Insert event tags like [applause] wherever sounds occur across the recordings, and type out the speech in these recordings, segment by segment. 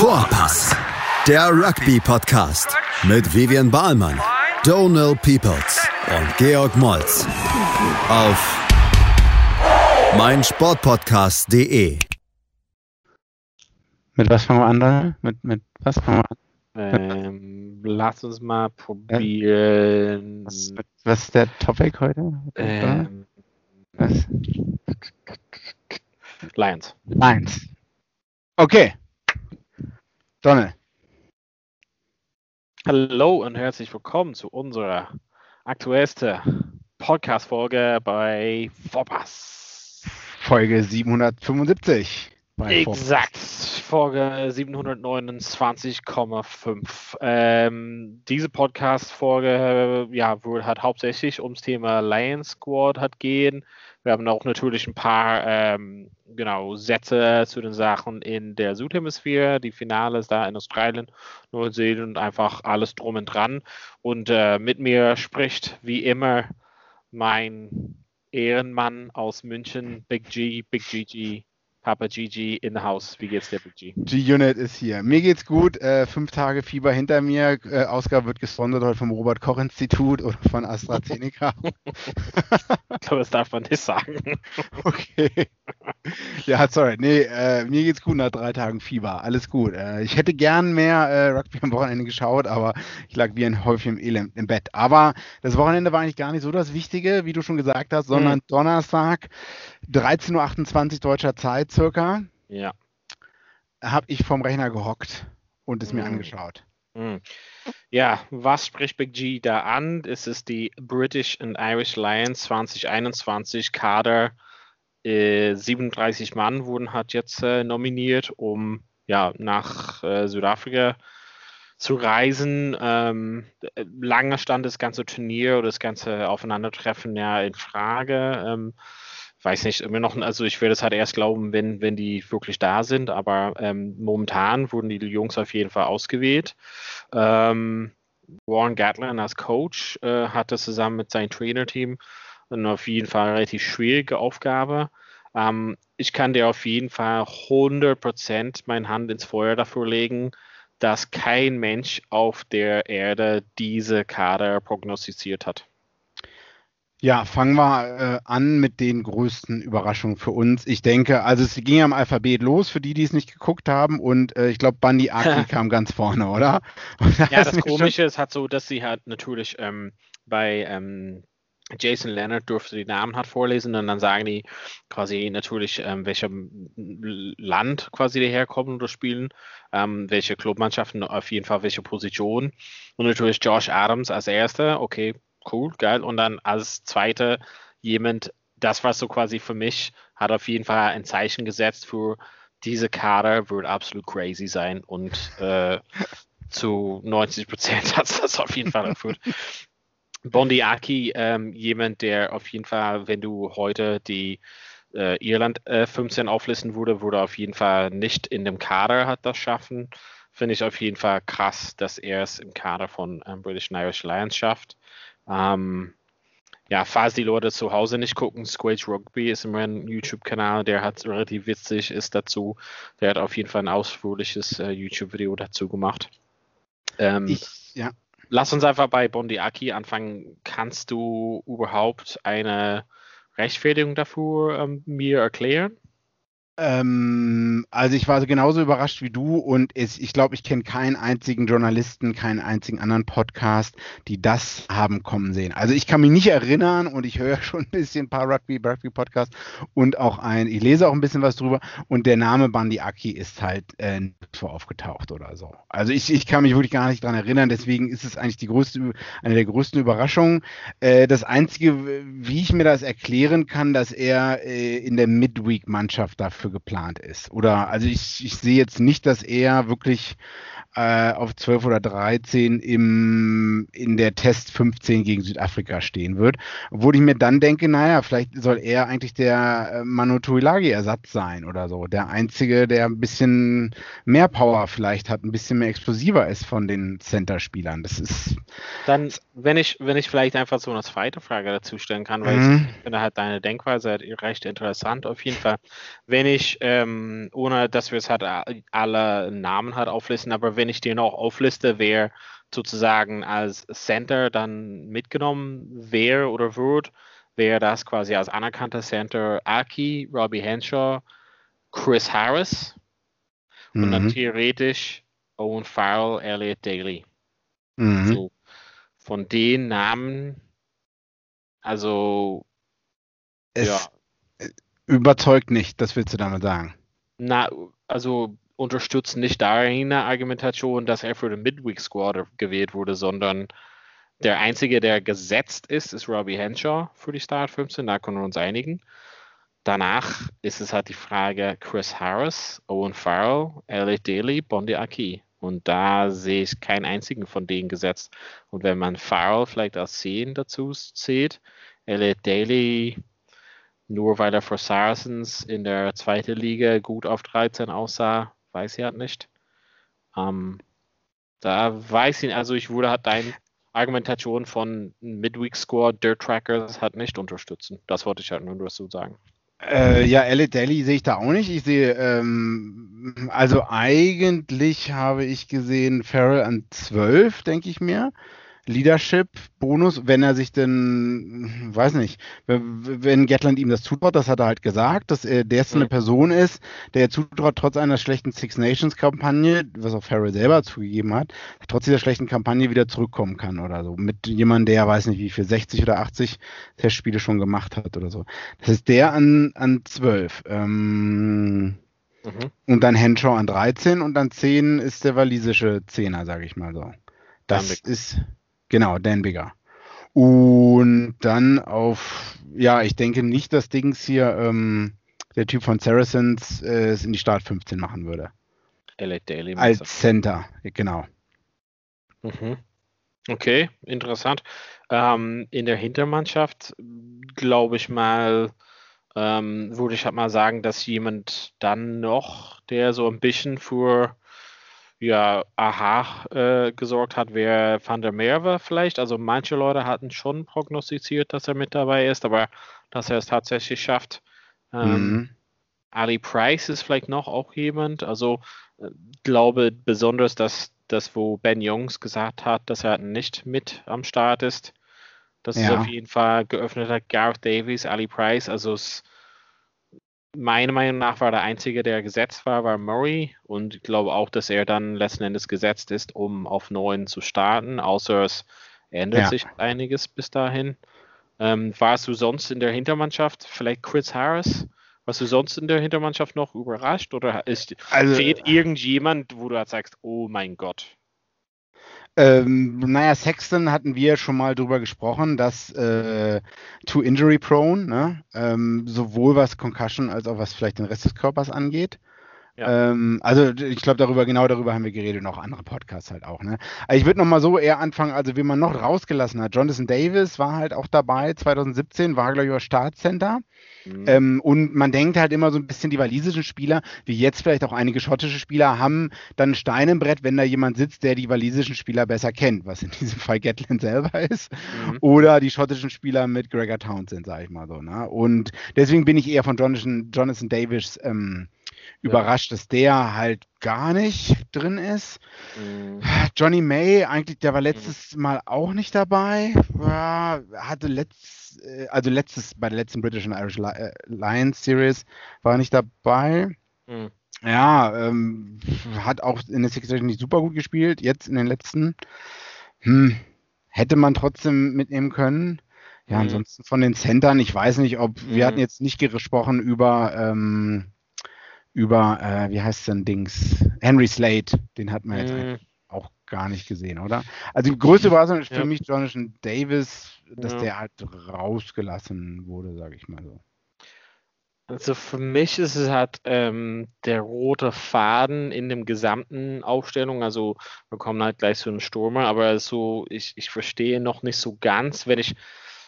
Vorpass, der Rugby-Podcast mit Vivian Bahlmann, Donal Peoples und Georg Moltz auf meinsportpodcast.de. Mit was fangen wir an? Mit, mit was fangen wir an? Ähm, lass uns mal probieren. Was, was ist der Topic heute? Ähm, Was? Lions. Eins. Okay. Donald. Hallo und herzlich willkommen zu unserer aktuellsten Podcast-Folge bei Vorpass. Folge 775. bei Exakt, Folge 729,5. Ähm, diese Podcast-Folge ja, wohl hat hauptsächlich ums Thema Lions Squad hat gehen. Wir haben auch natürlich ein paar ähm, genau, Sätze zu den Sachen in der Südhemisphäre, die Finale ist da in Australien, Neuseeland und einfach alles drum und dran. Und äh, mit mir spricht wie immer mein Ehrenmann aus München, Big G, Big GG, Papa GG in the house. Wie geht's dir, Big G? G-Unit ist hier. Mir geht's gut. Äh, fünf Tage Fieber hinter mir. Äh, Ausgabe wird gesponsert heute vom Robert-Koch-Institut oder von AstraZeneca. [laughs] Ich glaube, das darf man nicht sagen. [laughs] okay. Ja, sorry. Nee, äh, mir geht's gut nach drei Tagen Fieber. Alles gut. Äh, ich hätte gern mehr äh, Rugby am Wochenende geschaut, aber ich lag wie ein Häufchen Elend im Bett. Aber das Wochenende war eigentlich gar nicht so das Wichtige, wie du schon gesagt hast, sondern Donnerstag, 13.28 Uhr deutscher Zeit circa, Ja. habe ich vom Rechner gehockt und es mir Mhm. angeschaut. Hm. Ja, was spricht Big G da an? Es ist die British and Irish Lions 2021 Kader. Äh, 37 Mann wurden hat jetzt äh, nominiert, um ja nach äh, Südafrika zu reisen. Ähm, äh, lange stand das ganze Turnier oder das ganze Aufeinandertreffen ja in Frage. Ähm, weiß nicht, immer noch, also ich werde es halt erst glauben, wenn, wenn die wirklich da sind, aber ähm, momentan wurden die Jungs auf jeden Fall ausgewählt. Ähm, Warren Gatlin als Coach äh, hatte zusammen mit seinem Trainerteam eine auf jeden Fall relativ schwierige Aufgabe. Ähm, ich kann dir auf jeden Fall 100% meine Hand ins Feuer dafür legen, dass kein Mensch auf der Erde diese Kader prognostiziert hat. Ja, fangen wir äh, an mit den größten Überraschungen für uns. Ich denke, also es ging ja im Alphabet los, für die, die es nicht geguckt haben. Und äh, ich glaube, Bundy Aki [laughs] kam ganz vorne, oder? [laughs] Da Ja, das Komische ist halt so, dass sie halt natürlich ähm, bei ähm, Jason Leonard durfte die Namen halt vorlesen und dann sagen die quasi natürlich, ähm, welchem Land quasi die herkommen oder spielen, ähm, welche Clubmannschaften auf jeden Fall welche Position und natürlich Josh Adams als erster, okay, cool, geil und dann als zweiter jemand, das war so quasi für mich, hat auf jeden Fall ein Zeichen gesetzt für diese Kader wird absolut crazy sein und äh, [laughs] zu 90 Prozent hat es das auf jeden Fall erfüllt. Bondi Aki, ähm, jemand, der auf jeden Fall, wenn du heute die äh, Irland äh, 15 auflisten würde, würde auf jeden Fall nicht in dem Kader hat das schaffen. Finde ich auf jeden Fall krass, dass er es im Kader von ähm, British and Irish Lions schafft. Ähm, ja, falls die Leute zu Hause nicht gucken, Squage Rugby ist immer ein YouTube-Kanal, der hat relativ witzig ist dazu. Der hat auf jeden Fall ein ausführliches äh, YouTube-Video dazu gemacht. Ähm, Ich, ja. Lass uns einfach bei Bondi Aki anfangen. Kannst du überhaupt eine Rechtfertigung dafür ähm, mir erklären? Ähm, also ich war so genauso überrascht wie du und es, ich glaube, ich kenne keinen einzigen Journalisten, keinen einzigen anderen Podcast, die das haben kommen sehen. Also ich kann mich nicht erinnern und ich höre [laughs] schon ein bisschen ein paar Rugby, Rugby Podcasts und auch ein, ich lese auch ein bisschen was drüber und der Name Bandi Aki ist halt äh, nirgendwo aufgetaucht oder so. Also ich, ich kann mich wirklich gar nicht dran erinnern, deswegen ist es eigentlich die größte, eine der größten Überraschungen. Äh, das Einzige, wie ich mir das erklären kann, dass er äh, in der Midweek-Mannschaft dafür geplant ist. Oder also ich, ich sehe jetzt nicht, dass er wirklich äh, auf 12 oder 13 im, in der Test 15 gegen Südafrika stehen wird. Obwohl ich mir dann denke, naja, vielleicht soll er eigentlich der äh, Manu Tuilagi-Ersatz sein oder so. Der Einzige, der ein bisschen mehr Power vielleicht hat, ein bisschen mehr explosiver ist von den Center-Spielern. Das ist. Dann, wenn ich, wenn ich vielleicht einfach so eine zweite Frage dazu stellen kann, weil mhm. ich finde halt deine Denkweise recht interessant auf jeden Fall. Wenn ich, ähm, ohne dass wir es halt alle Namen halt auflisten, aber wenn ich dir noch aufliste, wer sozusagen als Center dann mitgenommen wäre oder wird, wäre das quasi als anerkannter Center Aki, Robbie Henshaw, Chris Harris mhm. und dann mhm. theoretisch Owen Farrell, Elliot Daly. Mhm. So, von den Namen, also es ja. überzeugt nicht, das willst du damit sagen. Na, also unterstützen nicht deine Argumentation, dass er für den Midweek Squad gewählt wurde, sondern der einzige, der gesetzt ist, ist Robbie Henshaw für die Start 15. Da können wir uns einigen. Danach ist es halt die Frage Chris Harris, Owen Farrell, Elliot Daly, Bondi Aki. Und da sehe ich keinen einzigen von denen gesetzt. Und wenn man Farrell vielleicht als 10 dazu zählt, Elliot Daly nur weil er für Saracens in der zweiten Liga gut auf 13 aussah, weiß ich halt nicht. Ähm, da weiß ich, also ich würde halt deine Argumentation von Midweek Score Dirt Trackers halt nicht unterstützen. Das wollte ich halt nur dazu sagen. Äh, ja, Elliot Daly sehe ich da auch nicht. Ich sehe, ähm, also eigentlich habe ich gesehen Farrell an 12, denke ich mir. Leadership-Bonus, wenn er sich denn, weiß nicht, wenn Gatland ihm das zutraut, das hat er halt gesagt, dass er der eine mhm. Person ist, der zutraut, trotz einer schlechten Six Nations-Kampagne, was auch Farrell selber zugegeben hat, trotz dieser schlechten Kampagne wieder zurückkommen kann oder so. Mit jemandem, der, weiß nicht, wie viel, 60 oder 80 Testspiele schon gemacht hat oder so. Das ist der an, an 12. Ähm, Mhm. Und dann Henshaw an 13 und dann 10 ist der walisische Zehner, sage ich mal so. Das ist, Genau, Dan Bigger. Und dann auf, ja, ich denke nicht, dass Dings hier ähm, der Typ von Saracens äh, es in die Start 15 machen würde. Daily Als Center, genau. Mhm. Okay, interessant. Ähm, in der Hintermannschaft glaube ich mal, ähm, würde ich halt mal sagen, dass jemand dann noch, der so ein bisschen für ja, aha äh, gesorgt hat, wer Van der Merwe vielleicht. Also manche Leute hatten schon prognostiziert, dass er mit dabei ist, aber dass er es tatsächlich schafft. Ähm, mhm. Ali Price ist vielleicht noch auch jemand. Also äh, glaube besonders, dass das, wo Ben Jungs gesagt hat, dass er nicht mit am Start ist. Das ja. ist auf jeden Fall geöffnet hat. Gareth Davies, Ali Price. Also es meiner Meinung nach war der Einzige, der gesetzt war, war Murray und ich glaube auch, dass er dann letzten Endes gesetzt ist, um auf neun zu starten, außer es ändert ja. sich einiges bis dahin. Ähm, warst du sonst in der Hintermannschaft, vielleicht Chris Harris? Warst du sonst in der Hintermannschaft noch überrascht oder ist, also, fehlt irgendjemand, wo du halt sagst, oh mein Gott? Ähm, naja, Sexton hatten wir schon mal drüber gesprochen, dass äh, too injury prone, ne? ähm, sowohl was Concussion als auch was vielleicht den Rest des Körpers angeht. Ja. Ähm, also ich glaube, darüber, genau darüber haben wir geredet, noch andere Podcasts halt auch. Ne? Also ich würde nochmal so eher anfangen, also wie man noch rausgelassen hat. Jonathan Davis war halt auch dabei, 2017, war, glaube ich, über Startcenter. Mhm. Ähm, und man denkt halt immer so ein bisschen, die walisischen Spieler, wie jetzt vielleicht auch einige schottische Spieler, haben dann Stein im Brett, wenn da jemand sitzt, der die walisischen Spieler besser kennt, was in diesem [laughs] Fall Gatland selber ist. Mhm. Oder die schottischen Spieler mit Gregor Townsend, sage ich mal so. Ne? Und deswegen bin ich eher von Jonathan, Jonathan Davis ähm, überrascht, dass der halt gar nicht drin ist. Mhm. Johnny May, eigentlich, der war letztes mhm. Mal auch nicht dabei. Ja, hatte letzt, äh, also letztes, bei der letzten British and Irish äh, Lions Series war nicht dabei. Mhm. Ja, ähm, hat auch in der Six Nation nicht super gut gespielt. Jetzt in den letzten hm, hätte man trotzdem mitnehmen können. Ja, mhm. ansonsten von den Centern, ich weiß nicht, ob wir hatten mhm. jetzt nicht gesprochen über ähm, über, äh, wie heißt denn Dings? Henry Slade, den hat man jetzt mm. auch gar nicht gesehen, oder? Also die größte Überraschung ist ja. für mich Jonathan Davis, dass ja. der halt rausgelassen wurde, sage ich mal so. Also für mich ist es halt ähm, der rote Faden in dem gesamten Aufstellung. Also wir kommen halt gleich zu einem Stürmer, aber so, ich, ich verstehe noch nicht so ganz, wenn ich,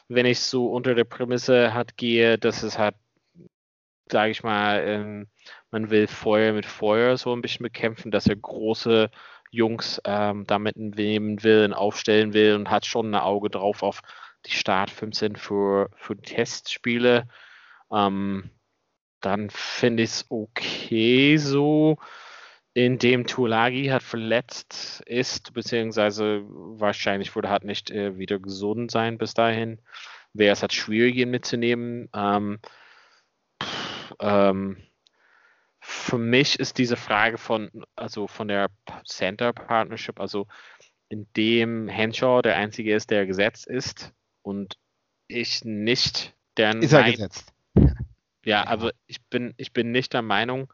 wenn ich so unter der Prämisse halt gehe, dass es halt, sage ich mal, ähm, man will Feuer mit Feuer so ein bisschen bekämpfen, dass er große Jungs ähm, damit nehmen will, aufstellen will und hat schon ein Auge drauf auf die Start 15 für, für Testspiele. Ähm, dann finde ich es okay so, indem Tulagi hat verletzt ist, beziehungsweise wahrscheinlich würde halt nicht äh, wieder gesund sein bis dahin. Wäre es halt schwierig, ihn mitzunehmen. Ähm, ähm, für mich ist diese Frage von, also von der Center Partnership, also in dem Henshaw der einzige ist, der gesetzt ist und ich nicht der Ist er gesetzt? Ja, aber ich bin, ich bin nicht der Meinung,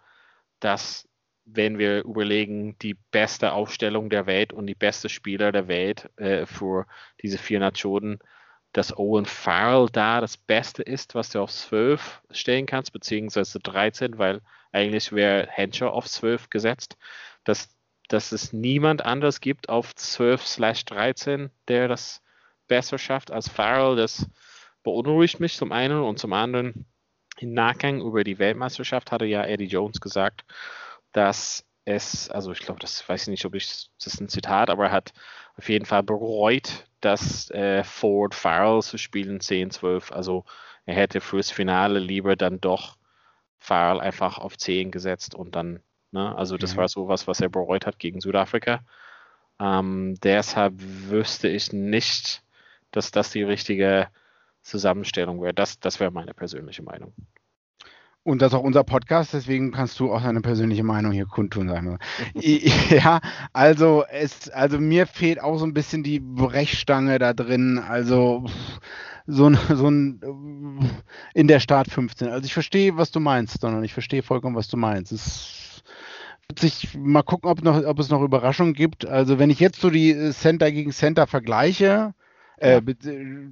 dass wenn wir überlegen, die beste Aufstellung der Welt und die beste Spieler der Welt äh, für diese vier Nationen, dass Owen Farrell da das Beste ist, was du auf 12 stellen kannst, beziehungsweise 13, weil eigentlich wäre Henshaw auf 12 gesetzt, dass, dass es niemand anders gibt auf 12 slash 13, der das besser schafft als Farrell. Das beunruhigt mich zum einen und zum anderen im Nachgang über die Weltmeisterschaft hatte ja Eddie Jones gesagt, dass es, also ich glaube, das weiß ich nicht, ob ich, das ist ein Zitat, aber er hat auf jeden Fall bereut, dass äh, Ford Farrell zu spielen 10, 12. Also er hätte fürs Finale lieber dann doch Farrell einfach auf 10 gesetzt und dann, ne, also das mhm. war sowas, was er bereut hat gegen Südafrika. Ähm, deshalb wüsste ich nicht, dass das die richtige Zusammenstellung wäre. Das, das wäre meine persönliche Meinung. Und das ist auch unser Podcast, deswegen kannst du auch deine persönliche Meinung hier kundtun, sagen [laughs] [laughs] ja, also es, also mir fehlt auch so ein bisschen die Brechstange da drin. Also so ein, so ein in der Start 15. Also ich verstehe, was du meinst, sondern ich verstehe vollkommen, was du meinst. Es wird sich mal gucken, ob, noch, ob es noch Überraschungen gibt. Also wenn ich jetzt so die Center gegen Center vergleiche, äh,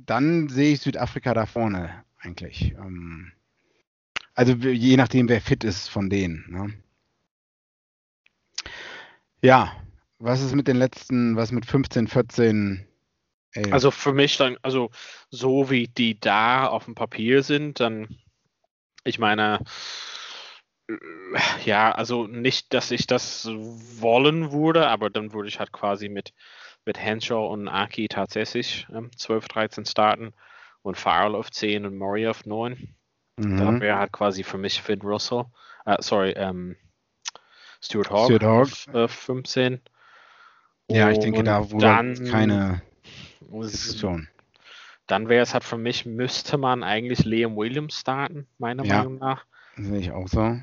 dann sehe ich Südafrika da vorne eigentlich. Ähm, also je nachdem, wer fit ist von denen. Ne? Ja, was ist mit den letzten, was mit 15, 14? Ey. Also für mich dann, also so wie die da auf dem Papier sind, dann, ich meine, ja, also nicht, dass ich das wollen würde, aber dann würde ich halt quasi mit mit Henshaw und Aki tatsächlich ähm, 12, 13 starten und Farrell auf 10 und Murray auf 9. Mhm. Da wäre halt quasi für mich Finn Russell, äh, sorry, ähm, Stuart Hawk, Stuart Hawk. Auf, äh, 15. Ja, ich denke, da wurde dann, keine Diskussion. Dann wäre es halt für mich, müsste man eigentlich Liam Williams starten, meiner ja, Meinung nach. Sehe ich auch so.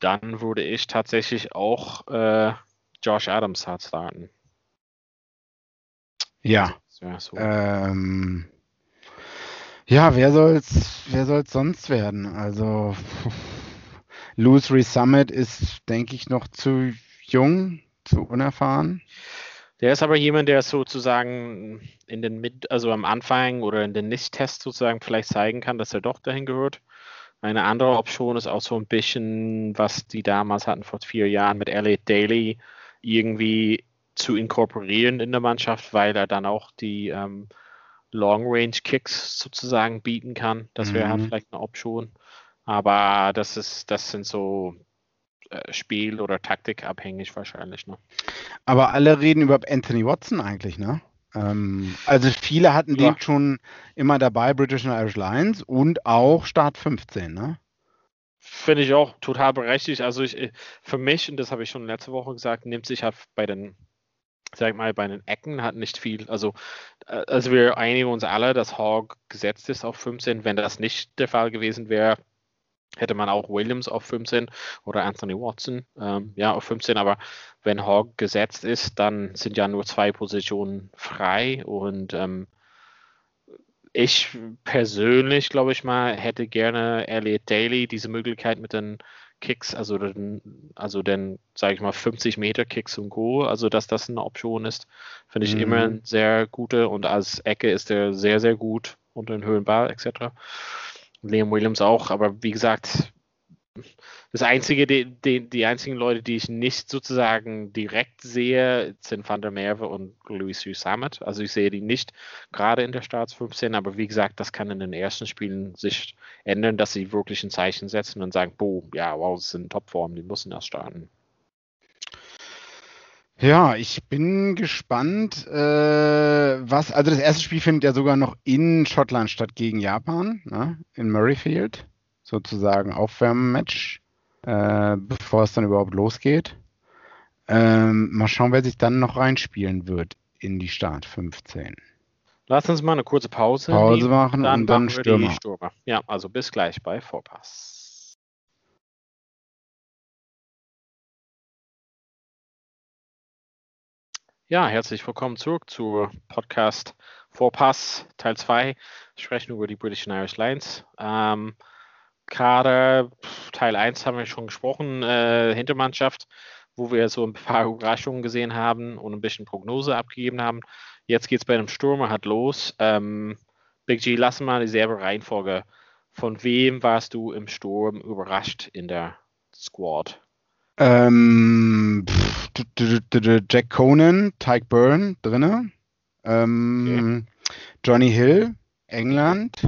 Dann würde ich tatsächlich auch äh, Josh Adams halt starten. Ja. Ja, so. ähm, ja, wer soll's, wer soll's sonst werden? Also Louis Resummit ist, denke ich, noch zu jung, zu unerfahren. Der ist aber jemand, der sozusagen in den Mit, also am Anfang oder in den Nicht-Tests sozusagen vielleicht zeigen kann, dass er doch dahin gehört. Eine andere Option ist auch so ein bisschen, was die damals hatten vor vier Jahren mit Elliot Daly, irgendwie zu inkorporieren in der Mannschaft, weil er dann auch die ähm, Long-Range-Kicks sozusagen bieten kann. Das wäre halt mhm. vielleicht eine Option. Aber das ist, das sind so äh, Spiel- oder Taktikabhängig wahrscheinlich. Ne? Aber alle reden über Anthony Watson eigentlich, ne? Ähm, also viele hatten ja. den schon immer dabei, British and Irish Lions und auch Start 15, ne? Finde ich auch total berechtigt. Also ich, für mich, und das habe ich schon letzte Woche gesagt, nimmt sich halt bei den sag mal, bei den Ecken hat nicht viel. Also, äh, also wir einigen uns alle, dass Hogg gesetzt ist auf 15. Wenn das nicht der Fall gewesen wäre, hätte man auch Williams auf 15 oder Anthony Watson ähm, ja auf 15. Aber wenn Hogg gesetzt ist, dann sind ja nur zwei Positionen frei und ähm, ich persönlich, glaube ich mal, hätte gerne Elliot Daly diese Möglichkeit mit den Kicks, also den, also den, sage ich mal, 50 Meter Kicks und Go, also dass das eine Option ist, finde ich mhm. immer sehr gute und als Ecke ist er sehr, sehr gut unter den Höhenball etc. Liam Williams auch, aber wie gesagt, das einzige, die, die, die, einzigen Leute, die ich nicht sozusagen direkt sehe, sind Van der Merwe und Louis Summit. Also ich sehe die nicht gerade in der Starts 15, aber wie gesagt, das kann in den ersten Spielen sich ändern, dass sie wirklich ein Zeichen setzen und sagen, boom, ja, wow, das sind Topformen, die müssen erst starten. Ja, ich bin gespannt, äh, was, also das erste Spiel findet ja sogar noch in Schottland statt gegen Japan, ne, in Murrayfield, sozusagen Aufwärmmatch, äh, bevor es dann überhaupt losgeht. Ähm, mal schauen, wer sich dann noch reinspielen wird in die Start 15. Lass uns mal eine kurze Pause, Pause machen dann und dann Stürmer. Stürmer. Ja, also bis gleich bei Vorpass. Ja, herzlich willkommen zurück zu Podcast Vorpass Teil 2. Wir sprechen über die British and Irish Lions. Ähm, Gerade Teil 1 haben wir schon gesprochen, äh, Hintermannschaft, wo wir so ein paar Überraschungen gesehen haben und ein bisschen Prognose abgegeben haben. Jetzt geht es bei einem Stürmer halt los. Ähm, Big G, lass mal dieselbe Reihenfolge. Von wem warst du im Sturm überrascht in der Squad? Ähm, pff, Jack Conan, Tyke Byrne drinne. Ähm, okay. Johnny Hill, England.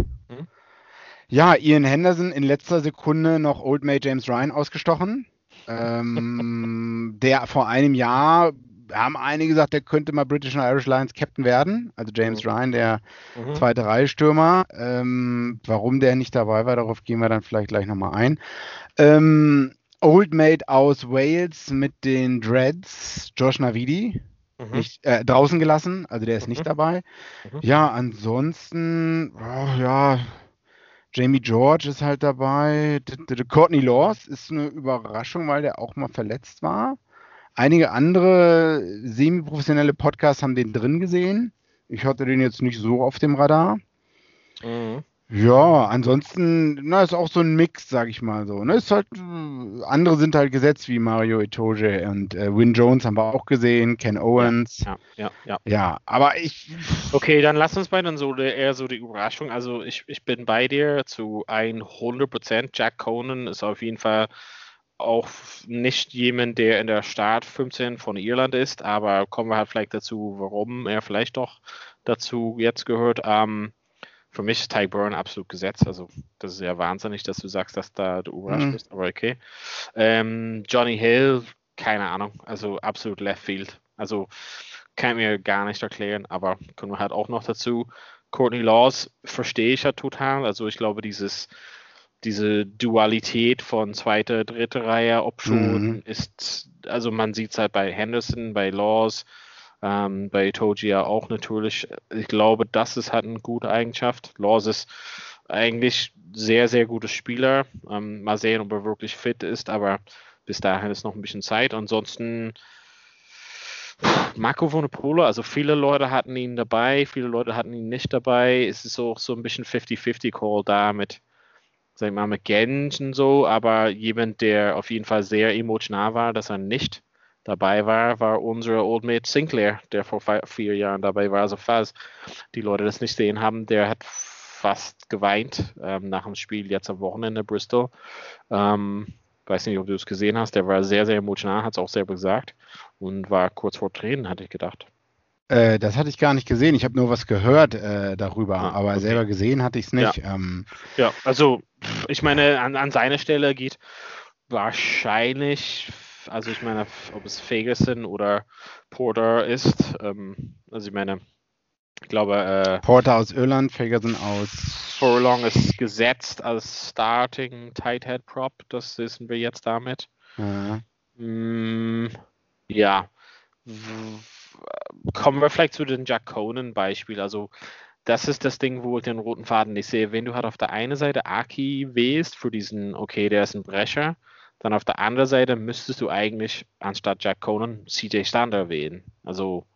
Mhm. Ja, Ian Henderson in letzter Sekunde noch Old Mate James Ryan ausgestochen. Ähm, [laughs] der vor einem Jahr haben einige gesagt, der könnte mal British and Irish Lions Captain werden. Also James mhm. Ryan, der mhm. zweite Reihe-Stürmer. Ähm, warum der nicht dabei war, darauf gehen wir dann vielleicht gleich nochmal ein. Ähm, Old Mate aus Wales mit den Dreads, Josh Navidi, mhm. nicht, äh, draußen gelassen, also der ist mhm. nicht dabei. Mhm. Ja, ansonsten, oh, ja, Jamie George ist halt dabei. Courtney Laws ist eine Überraschung, weil der auch mal verletzt war. Einige andere semi-professionelle Podcasts haben den drin gesehen. Ich hatte den jetzt nicht so auf dem Radar. Mhm. Ja, ansonsten, na, ist auch so ein Mix, sag ich mal so. Ne? Ist halt, andere sind halt gesetzt wie Mario Itoje und äh, Win Jones haben wir auch gesehen, Ken Owens. Ja, ja, ja. Ja, aber ich. Okay, dann lass uns bei dann so eher so die Überraschung. Also ich, ich bin bei dir zu 100%. Jack Conan ist auf jeden Fall auch nicht jemand, der in der Start 15 von Irland ist, aber kommen wir halt vielleicht dazu, warum er vielleicht doch dazu jetzt gehört. Ähm, für mich ist Ty Burn absolut gesetzt. Also, das ist ja wahnsinnig, dass du sagst, dass da du überrascht mhm. bist, aber okay. Ähm, Johnny Hill, keine Ahnung. Also, absolut Left Field. Also, kann ich mir gar nicht erklären, aber kommen wir halt auch noch dazu. Courtney Laws verstehe ich ja total. Also, ich glaube, dieses diese Dualität von zweiter, dritter Reihe Option mhm. ist, also man sieht es halt bei Henderson, bei Laws, ähm, bei Toji ja auch natürlich. Ich glaube, das ist halt eine gute Eigenschaft. Laws ist eigentlich sehr, sehr guter Spieler. Ähm, mal sehen, ob er wirklich fit ist, aber bis dahin ist noch ein bisschen Zeit. Ansonsten Marco Vonopolo, also viele Leute hatten ihn dabei, viele Leute hatten ihn nicht dabei. Es ist auch so ein bisschen 50-50-Call da mit, sag ich mal, mit Gensch und so, aber jemand, der auf jeden Fall sehr emotional war, dass er nicht dabei war, war unser Old Mate Sinclair, der vor vier Jahren dabei war. Also falls die Leute das nicht sehen haben, der hat fast geweint ähm, nach dem Spiel jetzt am Wochenende Bristol. Ähm, weiß nicht, ob du es gesehen hast. Der war sehr, sehr emotional, hat es auch selber gesagt und war kurz vor Tränen, hatte ich gedacht. Äh, das hatte ich gar nicht gesehen. Ich habe nur was gehört äh, darüber, ah, aber okay. selber gesehen hatte ich es nicht. Ja. Ähm, ja, also ich meine, an, an seiner Stelle geht wahrscheinlich also ich meine, ob es Fagerson oder Porter ist. Ähm, also ich meine, ich glaube. Äh, Porter aus Irland, Fagerson aus. Furlong ist gesetzt als Starting Tight Head Prop. Das wissen wir jetzt damit. Ja. Mm, ja. Kommen wir vielleicht zu den Jack Conan Beispiel. Also das ist das Ding, wo ich den roten Faden nicht sehe. Wenn du halt auf der einen Seite Aki wählst für diesen, okay, der ist ein Brecher, dann auf der anderen Seite müsstest du eigentlich anstatt Jack Conan CJ Stander wählen. Also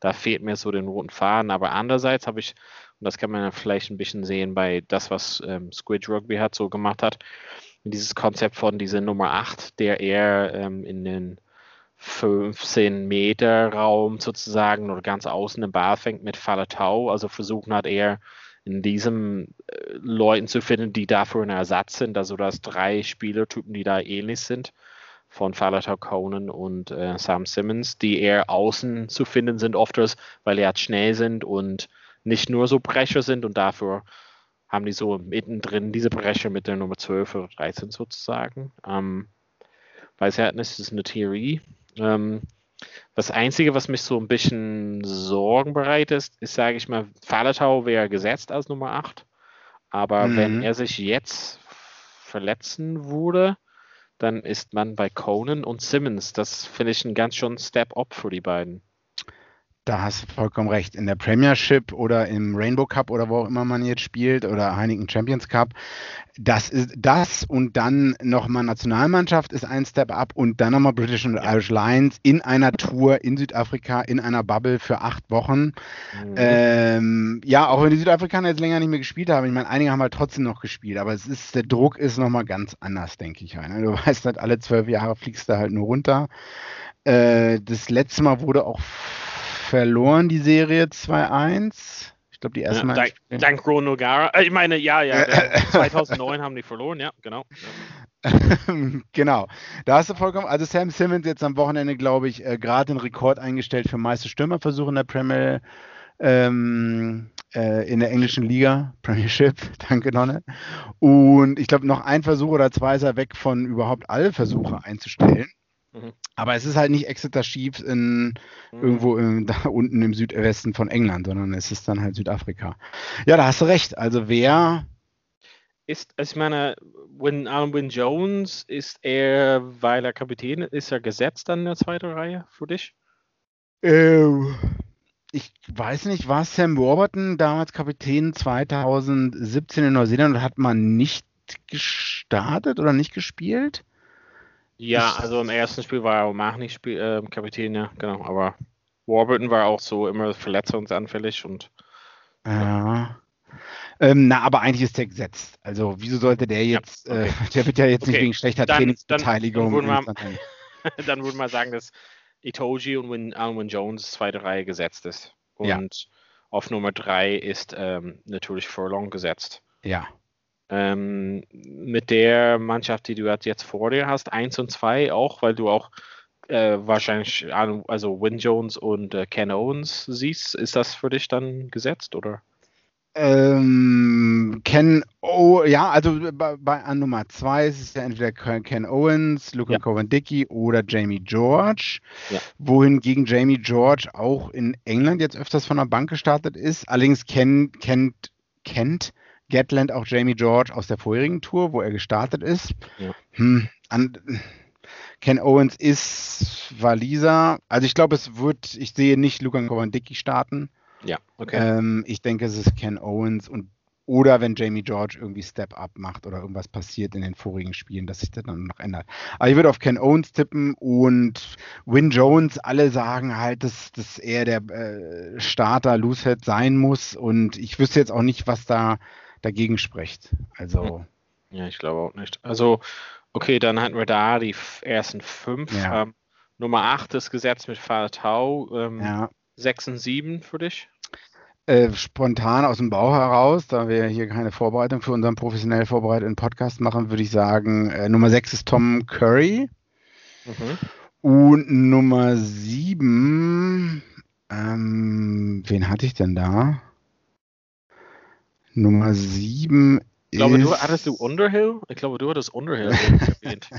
da fehlt mir so den roten Faden. Aber andererseits habe ich, und das kann man vielleicht ein bisschen sehen bei das, was ähm, Squid Rugby hat so gemacht hat, dieses Konzept von dieser Nummer 8, der eher ähm, in den 15 Meter Raum sozusagen oder ganz außen den Ball fängt mit Falatau. Also versuchen hat eher in diesem äh, Leuten zu finden, die dafür ein Ersatz sind, also dass drei Spielertypen, die da ähnlich sind, von Falatau Conan und äh, Sam Simmons, die eher außen zu finden sind, oft weil die halt schnell sind und nicht nur so Brecher sind und dafür haben die so mittendrin diese Brecher mit der Nummer 12 oder 13 sozusagen. Ähm, weiß ja nicht, das ist eine Theorie. Ähm, das Einzige, was mich so ein bisschen Sorgen bereitet, ist, ist sage ich mal, Falatau wäre gesetzt als Nummer 8. Aber mhm. wenn er sich jetzt verletzen würde, dann ist man bei Conan und Simmons. Das finde ich ein ganz schön Step-up für die beiden. Da hast du vollkommen recht. In der Premiership oder im Rainbow Cup oder wo auch immer man jetzt spielt oder Heineken Champions Cup, das ist das und dann nochmal Nationalmannschaft ist ein Step up und dann nochmal British und Irish Lions in einer Tour in Südafrika in einer Bubble für acht Wochen. Mhm. Ähm, ja, auch wenn die Südafrikaner jetzt länger nicht mehr gespielt haben, ich meine, einige haben halt trotzdem noch gespielt, aber es ist, der Druck ist nochmal ganz anders, denke ich. Ne? Du [laughs] weißt halt, alle zwölf Jahre fliegst du halt nur runter. Äh, das letzte Mal wurde auch verloren, die Serie 2-1. Ich glaube, die erste ja, Mal. Dank, dank Ron Nogara. Äh, ich meine, ja, ja. 2009 [laughs] haben die verloren, ja, genau. [laughs] genau. Da hast du vollkommen. Also, Sam Simmons jetzt am Wochenende, glaube ich, äh, gerade den Rekord eingestellt für meiste Stürmerversuche in der Premier. Ähm, äh, in der englischen Liga, Premiership, [laughs] danke Nonne. Und ich glaube, noch ein Versuch oder zwei ist er weg von überhaupt alle Versuche einzustellen. Mhm. Aber es ist halt nicht Exeter Chiefs in, mhm. irgendwo in, da unten im Südwesten von England, sondern es ist dann halt Südafrika. Ja, da hast du recht. Also wer ist, also ich meine, Win, Alan Win Jones ist er, weil er Kapitän ist, er gesetzt dann in der zweiten Reihe für dich? Ähm, ich weiß nicht, war Sam Warburton damals Kapitän 2017 in Neuseeland und hat man nicht gestartet oder nicht gespielt? Ja, also im ersten Spiel war er auch nicht Spiel, äh, Kapitän, ja, genau. Aber Warburton war auch so immer verletzungsanfällig und. Ja. Ähm, na, aber eigentlich ist der gesetzt. Also, wieso sollte der jetzt, ja, okay. äh, [laughs] der wird ja jetzt okay. nicht wegen schlechter dann, Trainingsbeteiligung. Dann, [laughs] dann, würden wir, dann würde man sagen, dass Itoji und Win, Alwin Jones zweite Reihe gesetzt ist. Und ja. auf Nummer drei ist ähm, natürlich Furlong gesetzt. Ja. Ähm, mit der Mannschaft, die du jetzt vor dir hast, 1 und 2 auch, weil du auch äh, wahrscheinlich also Win Jones und äh, Ken Owens siehst, ist das für dich dann gesetzt oder? Ähm, Ken O, ja, also bei, bei an Nummer 2 ist es ja entweder Ken Owens, Luke ja. Cowan Dickey oder Jamie George. Ja. Wohingegen Jamie George auch in England jetzt öfters von der Bank gestartet ist. Allerdings kennt, kennt, kennt Gatland auch Jamie George aus der vorherigen Tour, wo er gestartet ist. Ja. Hm, an, Ken Owens ist Waliser. Also ich glaube, es wird, ich sehe nicht Lukan Kowandicki starten. Ja, okay. Ähm, ich denke, es ist Ken Owens und oder wenn Jamie George irgendwie Step Up macht oder irgendwas passiert in den vorigen Spielen, dass sich das dann noch ändert. Aber ich würde auf Ken Owens tippen und Win Jones, alle sagen halt, dass, dass er der äh, Starter Loosehead sein muss und ich wüsste jetzt auch nicht, was da dagegen spricht. Also. Hm. Ja, ich glaube auch nicht. Also, okay, dann hatten wir da die ersten fünf. Ja. Ähm, Nummer 8 ist gesetzt mit Fahrtau. Ähm, ja. 6 und 7 für dich? Äh, spontan aus dem Bauch heraus, da wir hier keine Vorbereitung für unseren professionell vorbereiteten Podcast machen, würde ich sagen, äh, Nummer 6 ist Tom Curry. Mhm. Und Nummer 7, ähm, wen hatte ich denn da? Nummer 7 ich glaube, du hattest du Underhill? Ich glaube, du hattest Underhill [laughs] erwähnt.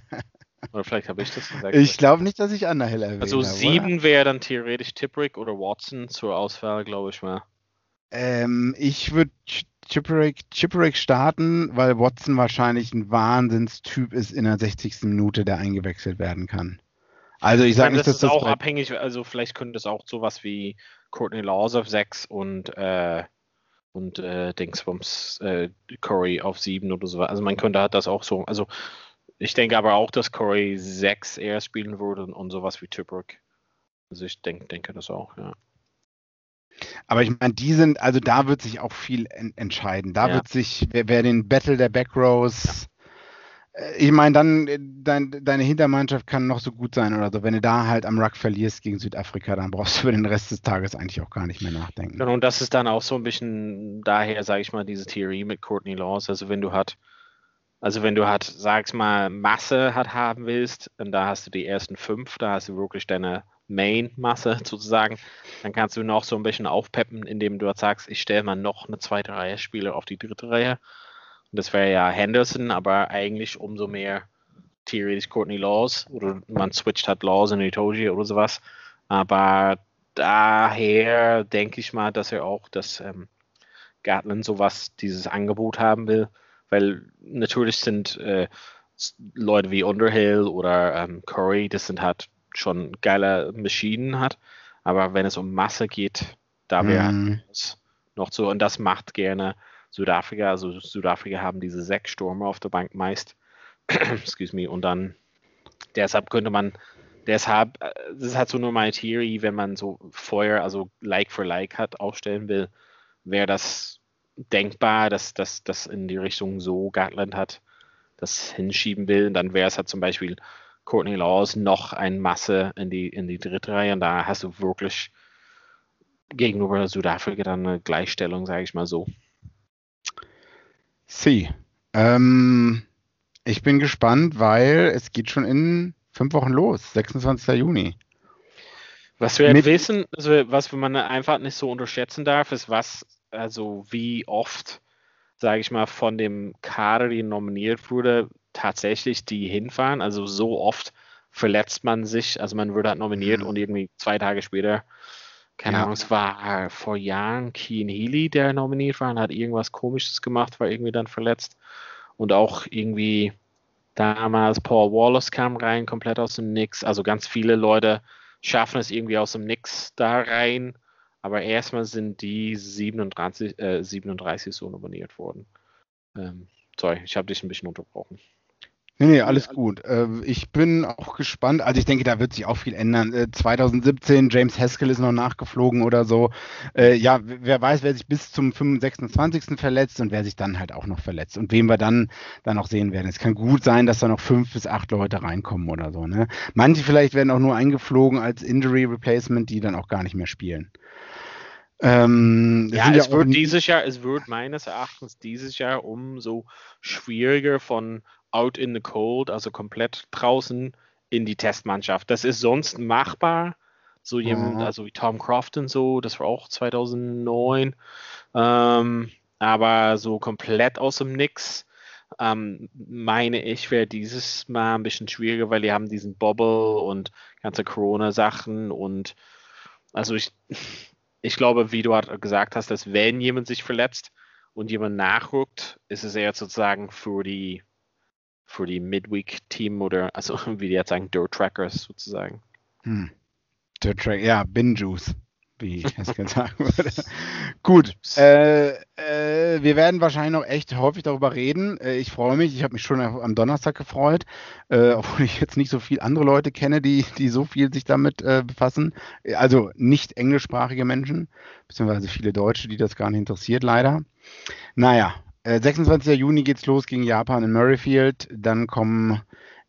Oder vielleicht habe ich das gesagt. Ich glaube nicht, dass ich Underhill erwähnt Also 7 wäre dann theoretisch Tipperick oder Watson zur Auswahl, glaube ich mal. Ähm, ich würde Chipperick, Chipperick starten, weil Watson wahrscheinlich ein Wahnsinnstyp ist in der 60. Minute, der eingewechselt werden kann. Also ich sage nicht, dass das, das auch abhängig, also vielleicht könnte es auch sowas wie Courtney Laws auf 6 und äh, und äh, Dingsbums äh, Corey auf 7 oder so. Also man könnte halt das auch so. Also ich denke aber auch, dass Corey 6 eher spielen würde und, sowas wie Tipperick. Also ich denk, denke das auch, ja. Aber ich meine, die sind, also da wird sich auch viel en entscheiden. Da ja. wird sich, wer, wer, den Battle der Backrows ich meine, dann äh, dein, deine Hintermannschaft kann noch so gut sein oder so. Wenn du da halt am Ruck verlierst gegen Südafrika, dann brauchst du über den Rest des Tages eigentlich auch gar nicht mehr nachdenken. Genau, und das ist dann auch so ein bisschen daher, sage ich mal, diese Theorie mit Courtney Laws. Also wenn du halt, also wenn du halt, sag's mal, Masse hat haben willst, und da hast du die ersten fünf, da hast du wirklich deine Main-Masse [laughs] sozusagen, dann kannst du noch so ein bisschen aufpeppen, indem du halt sagst, ich stelle mal noch eine zweite Reihe Spieler auf die dritte Reihe das wäre ja Henderson, aber eigentlich umso mehr theoretisch Courtney Laws oder man switcht halt Laws in Itoji oder sowas. Aber daher denke ich mal, dass er auch das ähm, Gatland sowas, dieses Angebot haben will, weil natürlich sind äh, Leute wie Underhill oder ähm, Curry, das sind halt schon geile Maschinen hat, aber wenn es um Masse geht, da wäre mm. noch so und das macht gerne Südafrika, also Südafrika haben diese sechs Stürmer auf der Bank meist. [clears throat] Excuse me. Und dann deshalb könnte man, deshalb, äh, das ist halt so nur meine Theorie, wenn man so Feuer, also Like for Like hat, aufstellen will, wäre das denkbar, dass das in die Richtung so Gatland hat, das hinschieben will. Dann wäre es halt zum Beispiel Courtney Laws noch ein Masse in die, in die dritte Reihe und da hast du wirklich gegenüber Südafrika dann eine Gleichstellung, sage ich mal so. Sie. Ähm, ich bin gespannt, weil es geht schon in fünf Wochen los, 26. Juni. Was wir Mit wissen, also was man einfach nicht so unterschätzen darf, ist, was, also wie oft, sage ich mal, von dem Kader, die nominiert wurde, tatsächlich die hinfahren. Also so oft verletzt man sich, also man wird halt nominiert mhm. und irgendwie zwei Tage später keine ja. Ahnung, es war vor Jahren Keen Healy, der nominiert war und hat irgendwas Komisches gemacht, war irgendwie dann verletzt. Und auch irgendwie damals Paul Wallace kam rein, komplett aus dem Nix. Also ganz viele Leute schaffen es irgendwie aus dem Nix da rein. Aber erstmal sind die 37, äh, 37 so nominiert worden. Ähm, sorry, ich habe dich ein bisschen unterbrochen. Nee, nee, alles gut. Äh, ich bin auch gespannt. Also ich denke, da wird sich auch viel ändern. 2017, äh, James Haskell ist noch nachgeflogen oder so. Äh, ja, wer weiß, wer sich bis zum 26. verletzt und wer sich dann halt auch noch verletzt. Und wen wir dann, dann auch sehen werden. Es kann gut sein, dass da noch fünf bis acht Leute reinkommen oder so. Ne? Manche vielleicht werden auch nur eingeflogen als Injury Replacement, die dann auch gar nicht mehr spielen. Ähm, ja, es ja wird dieses Jahr, es wird meines Erachtens dieses Jahr umso schwieriger von out in the cold, also komplett draußen in die Testmannschaft. Das ist sonst machbar. So jemand, mhm. also wie Tom Croft und so, das war auch 2009. Ähm, aber so komplett aus dem Nix, ähm, meine ich, wäre dieses Mal ein bisschen schwieriger, weil die haben diesen Bobble und ganze Corona-Sachen und also ich, ich glaube, wie du halt gesagt hast, dass wenn jemand sich verletzt und jemand nachrückt, ist es eher sozusagen für die für die Midweek-Team oder, also [laughs] wie die jetzt sagen, Dirt Trackers sozusagen. Hm. Dirt Track, ja, Bin Juice, wie ich es gesagt würde. [laughs] Gut, äh, äh, wir werden wahrscheinlich noch echt häufig darüber reden. Äh, ich freue mich, ich habe mich schon am Donnerstag gefreut, äh, obwohl ich jetzt nicht so viele andere Leute kenne, die, die so viel sich damit äh, befassen. Also nicht englischsprachige Menschen, beziehungsweise viele Deutsche, die das gar nicht interessiert, leider. Naja, 26. Äh, Juni geht's los gegen Japan in Murrayfield. Dann kommen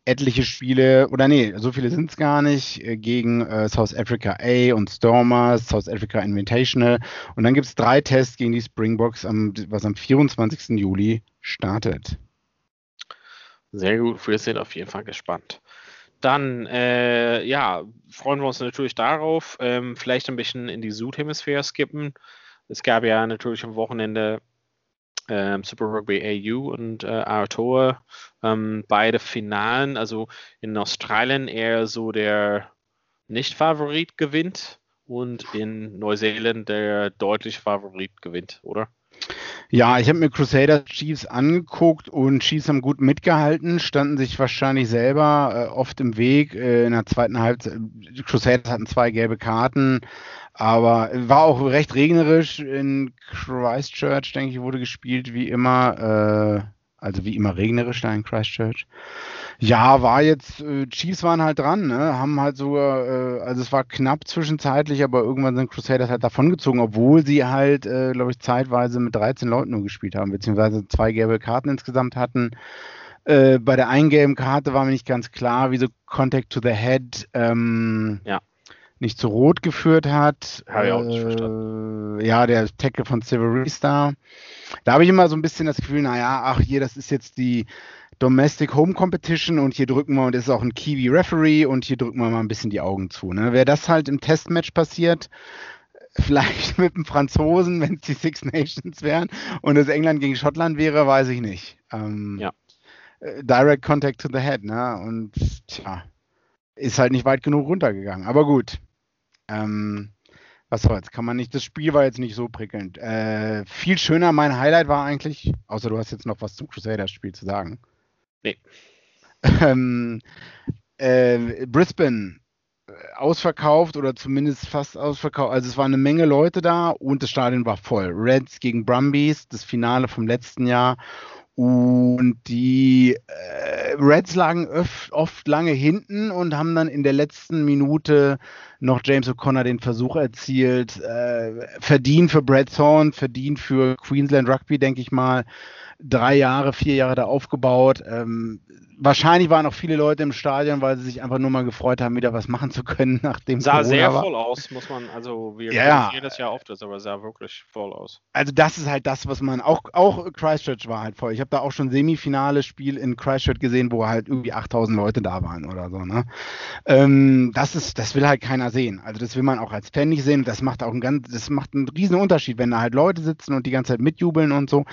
etliche Spiele, oder nee, so viele sind es gar nicht, äh, gegen äh, South Africa A und Stormers, South Africa Invitational. Und dann gibt es drei Tests gegen die Springboks, am, was am 24. Juli startet. Sehr gut, wir sind auf jeden Fall gespannt. Dann, äh, ja, freuen wir uns natürlich darauf, ähm, vielleicht ein bisschen in die Südhemisphäre skippen. Es gab ja natürlich am Wochenende ähm, Super Rugby AU und äh, Aotearoa, ähm, beide Finalen. Also in Australien eher so der Nicht-Favorit gewinnt und in Neuseeland der deutliche Favorit gewinnt, oder? Ja, ich habe mir Crusaders Chiefs angeguckt und Chiefs haben gut mitgehalten, standen sich wahrscheinlich selber äh, oft im Weg. Äh, in der zweiten Halbzeit, Crusaders hatten zwei gelbe Karten, aber war auch recht regnerisch. In Christchurch, denke ich, wurde gespielt wie immer. Äh, also wie immer regnerisch da in Christchurch. Ja, war jetzt, äh, Chiefs waren halt dran, ne? haben halt sogar, äh, also es war knapp zwischenzeitlich, aber irgendwann sind Crusaders halt davongezogen, obwohl sie halt, äh, glaube ich, zeitweise mit 13 Leuten nur gespielt haben, beziehungsweise zwei gelbe Karten insgesamt hatten. Äh, bei der Eingame-Karte war mir nicht ganz klar, wieso Contact to the Head ähm, ja. Nicht zu Rot geführt hat. Habe ich auch nicht verstanden. Ja, der Tackle von Silvery Star. Da habe ich immer so ein bisschen das Gefühl, naja, ach hier, das ist jetzt die Domestic Home Competition und hier drücken wir, und das ist auch ein Kiwi Referee und hier drücken wir mal ein bisschen die Augen zu. Ne? Wäre das halt im Testmatch passiert, vielleicht [laughs] mit dem Franzosen, wenn es die Six Nations wären und es England gegen Schottland wäre, weiß ich nicht. Ähm, ja. Äh, Direct Contact to the Head, ne? Und tja, ist halt nicht weit genug runtergegangen. Aber gut. Ähm, was soll's, kann man nicht. Das Spiel war jetzt nicht so prickelnd. Äh, viel schöner, mein Highlight war eigentlich, außer du hast jetzt noch was zum Crusaders-Spiel zu sagen. Nee. Ähm, äh, Brisbane äh, ausverkauft oder zumindest fast ausverkauft. Also es waren eine Menge Leute da und das Stadion war voll. Reds gegen Brumbies, das Finale vom letzten Jahr. Und die äh, Reds lagen öf, oft lange hinten und haben dann in der letzten Minute noch James O'Connor den Versuch erzielt. Äh, verdient für Brad Thorne, verdient für Queensland Rugby, denke ich mal. Drei Jahre, vier Jahre da aufgebaut. Ähm, wahrscheinlich waren auch viele Leute im Stadion, weil sie sich einfach nur mal gefreut haben, wieder was machen zu können, [laughs] nachdem Sah Corona sehr war. voll aus, muss man, also wir ja, jedes Jahr oft, aber sah wirklich voll aus. Also das ist halt das, was man, auch, auch Christchurch war halt voll. Ich habe da auch schon Semifinale Spiel in Christchurch gesehen, wo halt irgendwie 8000 Leute da waren oder so, ne? Ähm, das ist, das will halt keiner sehen. Also das will man auch als Fan nicht sehen. Das macht auch einen ganz, das macht einen riesen Unterschied, wenn da halt Leute sitzen und die ganze Zeit mitjubeln und so.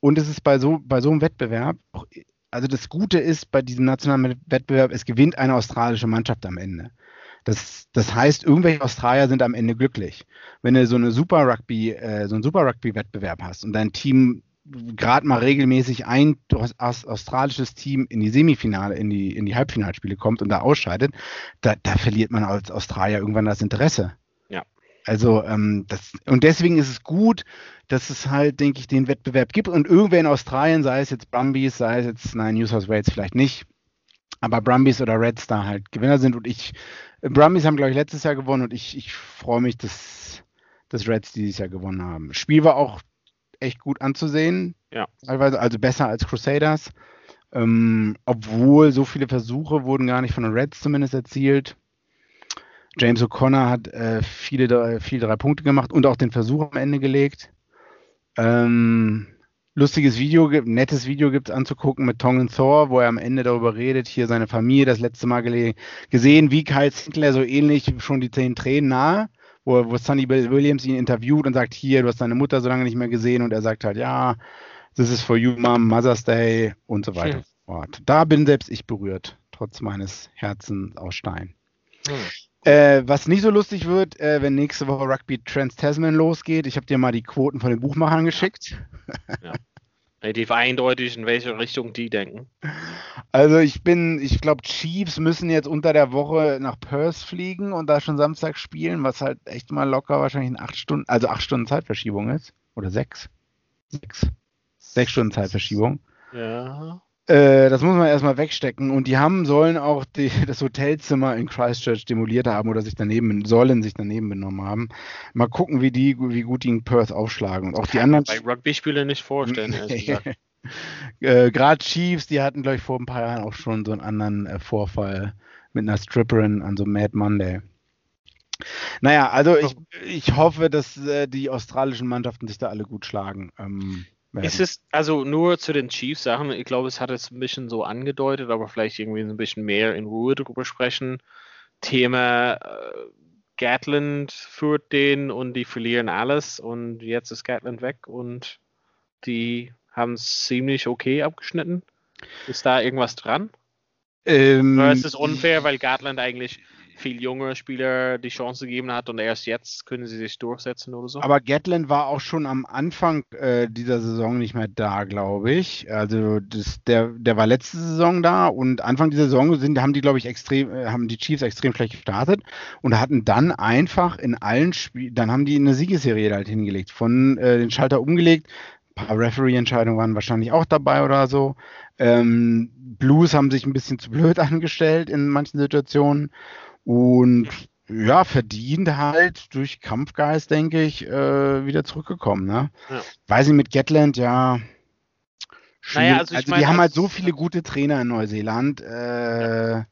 Und es ist bei so, bei so einem Wettbewerb also das Gute ist bei diesem nationalen Wettbewerb, es gewinnt eine australische Mannschaft am Ende. Das, das heißt, irgendwelche Australier sind am Ende glücklich. Wenn du so eine Super Rugby, äh, so einen Super Rugby-Wettbewerb hast und dein Team gerade mal regelmäßig ein australisches Team in die Semifinale, in die, in die Halbfinalspiele kommt und da ausscheidet, da, da verliert man als Australier irgendwann das Interesse. Ja. Also ähm, das, und deswegen ist es gut, dass es halt, denke ich, den Wettbewerb gibt und irgendwer in Australien, sei es jetzt Brumbies, sei es jetzt, nein, New South Wales vielleicht nicht, aber Brumbies oder Reds da halt Gewinner sind und ich, Brumbies haben, glaube ich, letztes Jahr gewonnen und ich, ich freue mich, dass, dass Reds dieses Jahr gewonnen haben. Spiel war auch echt gut anzusehen, ja. teilweise, also besser als Crusaders, ähm, obwohl so viele Versuche wurden gar nicht von den Reds zumindest erzielt. James O'Connor hat äh, viele, viele drei Punkte gemacht und auch den Versuch am Ende gelegt. Ähm, lustiges Video, nettes Video gibt es anzugucken mit Tongan Thor, wo er am Ende darüber redet, hier seine Familie das letzte Mal gesehen, wie Kyle Sinclair so ähnlich schon die zehn Tränen nahe, wo, wo Sonny Williams ihn interviewt und sagt, hier, du hast deine Mutter so lange nicht mehr gesehen und er sagt halt, ja, this is for you, Mom, Mother's Day und so weiter. Hm. Da bin selbst ich berührt, trotz meines Herzens aus Stein. Hm. Äh, was nicht so lustig wird, äh, wenn nächste Woche Rugby Trans-Tasman losgeht. Ich habe dir mal die Quoten von den Buchmachern geschickt. Ja. [laughs] Relativ eindeutig, in welche Richtung die denken. Also ich bin, ich glaube, Chiefs müssen jetzt unter der Woche nach Perth fliegen und da schon Samstag spielen, was halt echt mal locker wahrscheinlich in acht Stunden, also acht Stunden Zeitverschiebung ist. Oder sechs. Sechs. Sechs Stunden Zeitverschiebung. Ja. Äh, das muss man erstmal wegstecken. Und die haben, sollen auch die, [laughs] das Hotelzimmer in Christchurch demoliert haben oder sich daneben, sollen sich daneben benommen haben. Mal gucken, wie die, wie gut die in Perth aufschlagen. Und auch die anderen. Bei Rugby-Spiele nicht vorstellen, [laughs] äh, Gerade Chiefs, die hatten, glaube ich, vor ein paar Jahren auch schon so einen anderen äh, Vorfall mit einer Stripperin an so Mad Monday. Naja, also ich, ich hoffe, dass äh, die australischen Mannschaften sich da alle gut schlagen. Ähm, werden. Ist es, also nur zu den Chiefs-Sachen, ich glaube, es hat es ein bisschen so angedeutet, aber vielleicht irgendwie ein bisschen mehr in Ruhe darüber sprechen. Thema äh, Gatland führt den und die verlieren alles und jetzt ist Gatland weg und die haben es ziemlich okay abgeschnitten. Ist da irgendwas dran? Ähm, Oder ist es unfair, weil Gatland eigentlich viel junge Spieler die Chance gegeben hat und erst jetzt können sie sich durchsetzen oder so. Aber Gatland war auch schon am Anfang äh, dieser Saison nicht mehr da, glaube ich. Also das, der, der war letzte Saison da und Anfang dieser Saison sind, haben die, glaube ich, extrem, äh, haben die Chiefs extrem schlecht gestartet und hatten dann einfach in allen Spielen, dann haben die eine Siegesserie halt hingelegt, von äh, den Schalter umgelegt. Ein paar Referee-Entscheidungen waren wahrscheinlich auch dabei oder so. Ähm, Blues haben sich ein bisschen zu blöd [laughs] angestellt in manchen Situationen. Und ja, verdient halt durch Kampfgeist, denke ich, äh, wieder zurückgekommen. Ne? Ja. Weiß ich mit Gatland, ja, Naja, also, also mein, die haben halt so viele gute Trainer in Neuseeland. Äh, ja.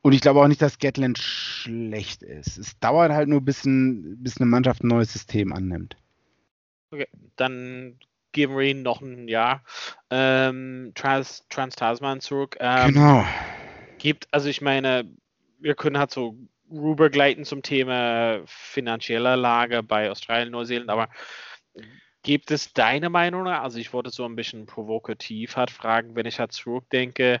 Und ich glaube auch nicht, dass Gatland schlecht ist. Es dauert halt nur, bis, ein, bis eine Mannschaft ein neues System annimmt. Okay, dann geben wir ihnen noch ein Jahr. Ähm, Trans, Trans Tasman zurück. Ähm, genau. Gibt, also ich meine, wir können halt so rübergleiten zum Thema finanzieller Lage bei Australien, Neuseeland, aber gibt es deine Meinung? Also ich wollte so ein bisschen provokativ halt fragen, wenn ich halt zurückdenke,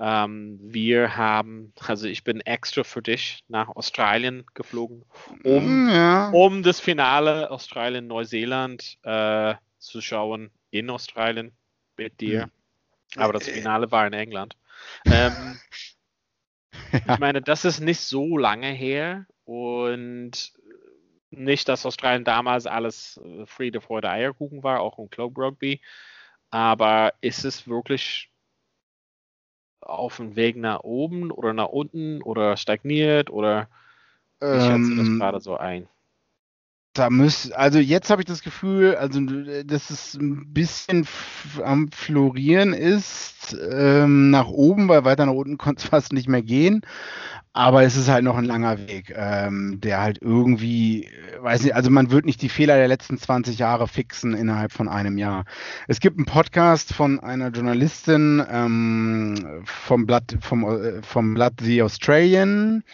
ähm, wir haben, also ich bin extra für dich nach Australien geflogen, um, ja. um das Finale Australien-Neuseeland äh, zu schauen in Australien mit dir. Mhm. Aber das Finale war in England. [laughs] Ähm, ja. [laughs] Ich meine, das ist nicht so lange her und nicht, dass Australien damals alles äh, Friede, Freude, Eierkuchen war, auch im Club Rugby. Aber ist es wirklich auf dem Weg nach oben oder nach unten oder stagniert oder wie ähm, schätzt du das ähm, gerade so ein? Da muss, also jetzt habe ich das Gefühl, also dass es ein bisschen am Florieren ist, ähm, nach oben, weil weiter nach unten [laughs] konnte es fast nicht mehr gehen. Aber es ist halt noch ein langer Weg, ähm, der halt irgendwie, weiß nicht, also man wird nicht die Fehler der letzten 20 Jahre fixen innerhalb von einem Jahr. Es gibt einen Podcast von einer Journalistin ähm, vom Blatt, vom, äh, vom Blatt The Australian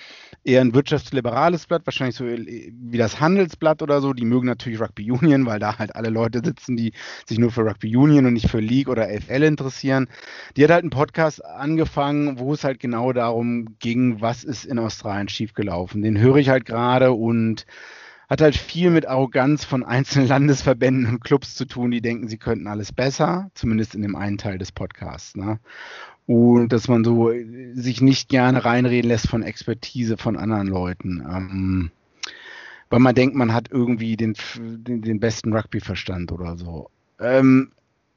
eher ein wirtschaftsliberales Blatt, wahrscheinlich so wie das Handelsblatt oder so. Die mögen natürlich Rugby Union, weil da halt alle Leute sitzen, die sich nur für Rugby Union und nicht für League oder FL interessieren. Die hat halt einen Podcast angefangen, wo es halt genau darum ging, was ist in Australien schiefgelaufen. Den höre ich halt gerade und hat halt viel mit Arroganz von einzelnen Landesverbänden und Clubs zu tun, die denken, sie könnten alles besser, zumindest in dem einen Teil des Podcasts. Ne? und dass man so äh, sich nicht gerne reinreden lässt von Expertise von anderen Leuten. Ähm, weil man denkt, man hat irgendwie den, den, den besten Rugby-Verstand oder so. Ähm,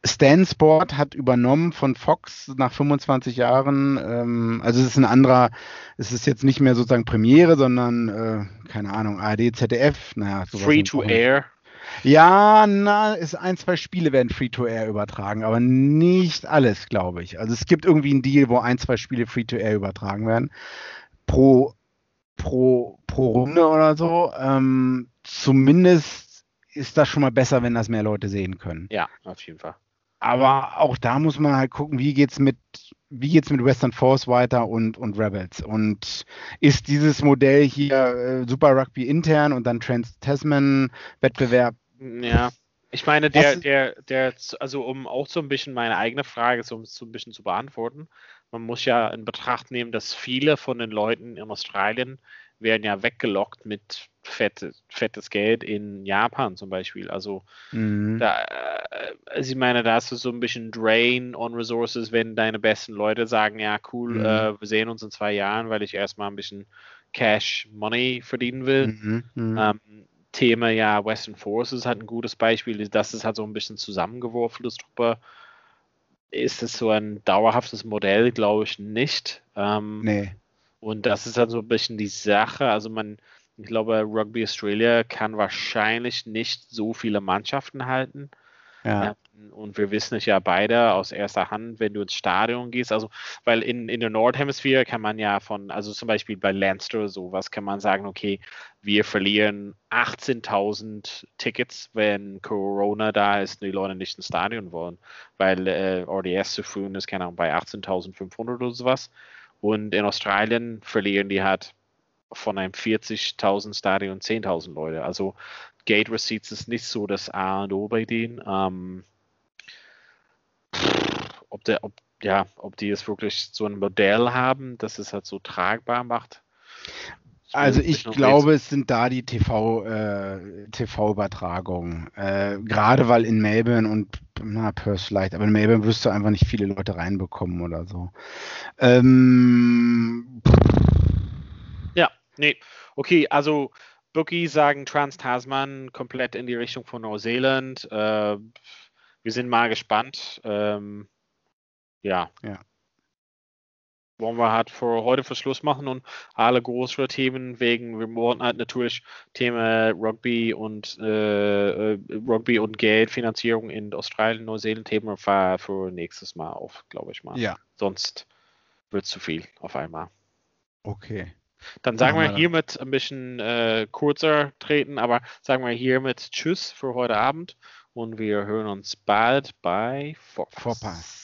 Stan Sport hat übernommen von Fox nach 25 Jahren. Ähm, also es ist ein anderer, es ist jetzt nicht mehr sozusagen Premiere, sondern äh, keine Ahnung, ARD, ZDF. Naja, Free to Air. Ja, na, ist ein, zwei Spiele werden Free-to-Air übertragen, aber nicht alles, glaube ich. Also es gibt irgendwie einen Deal, wo ein, zwei Spiele Free-to-Air übertragen werden. Pro, pro, pro Runde oder so. Ähm, zumindest ist das schon mal besser, wenn das mehr Leute sehen können. Ja, auf jeden Fall. Aber auch da muss man halt gucken, wie geht's mit wie geht's mit Western Force weiter und, und Rebels? Und ist dieses Modell hier äh, Super Rugby intern und dann Trans-Tasman-Wettbewerb ja, ich meine, der, der, der, also um auch so ein bisschen meine eigene Frage so, so ein bisschen zu beantworten, man muss ja in Betracht nehmen, dass viele von den Leuten in Australien werden ja weggelockt mit fette, fettes Geld in Japan zum Beispiel. Also mhm. da, äh, also ich meine, da hast du so ein bisschen Drain on Resources, wenn deine besten Leute sagen, ja cool, mhm. äh, wir sehen uns in zwei Jahren, weil ich erstmal ein bisschen Cash Money verdienen will. Mhm. mhm. Ähm, Thema ja Western Forces hat ein gutes Beispiel, das ist halt so ein bisschen zusammengeworfenes Truppe. Ist es so ein dauerhaftes Modell? Glaube ich nicht. Ähm, nee. Und das ist halt so ein bisschen die Sache. Also man, ich glaube, Rugby Australia kann wahrscheinlich nicht so viele Mannschaften halten. Ja. Und wir wissen es ja beide aus erster Hand, wenn du ins Stadion gehst. Also, weil in, in der Nordhemisphäre kann man ja von, also zum Beispiel bei Leinster sowas, kann man sagen, okay, wir verlieren 18.000 Tickets, wenn Corona da ist und die Leute nicht ins Stadion wollen, weil äh, RDS zu früh ist, keine Ahnung, bei 18.500 oder sowas. Und in Australien verlieren die halt von einem 40.000 Stadion 10.000 Leute. Also Gate Receipts ist nicht so das A und O bei denen. Ähm, ob, der, ob, ja, ob die es wirklich so ein Modell haben, das es halt so tragbar macht. Also ich glaube, es sind da die TV, äh, TV-Übertragungen. Äh, gerade weil in Melbourne und na, Perth vielleicht, aber in Melbourne wirst du einfach nicht viele Leute reinbekommen oder so. Ähm, ja, nee. Okay, also Bookies sagen Trans-Tasman komplett in die Richtung von Neuseeland. Äh, wir sind mal gespannt. Ähm, ja. ja. Wollen wir halt für heute für Schluss machen und alle größeren Themen wegen, wir wollen halt natürlich Thema Rugby und äh, äh Rugby und Geldfinanzierung in Australien, Neuseeland Themen für, für nächstes Mal auf, glaube ich mal. Ja. Sonst wird es zu viel auf einmal. Okay. Dann sagen wir hiermit ein bisschen äh, kurzer treten, aber sagen wir hiermit Tschüss für heute Abend und wir hören uns bald bei Vorpass. Vorpass.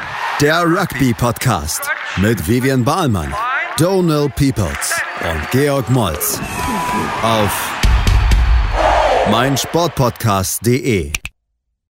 der Rugby-Podcast mit Vivian Bahlmann, Donal Peoples und Georg Moltz auf meinsportpodcast.de.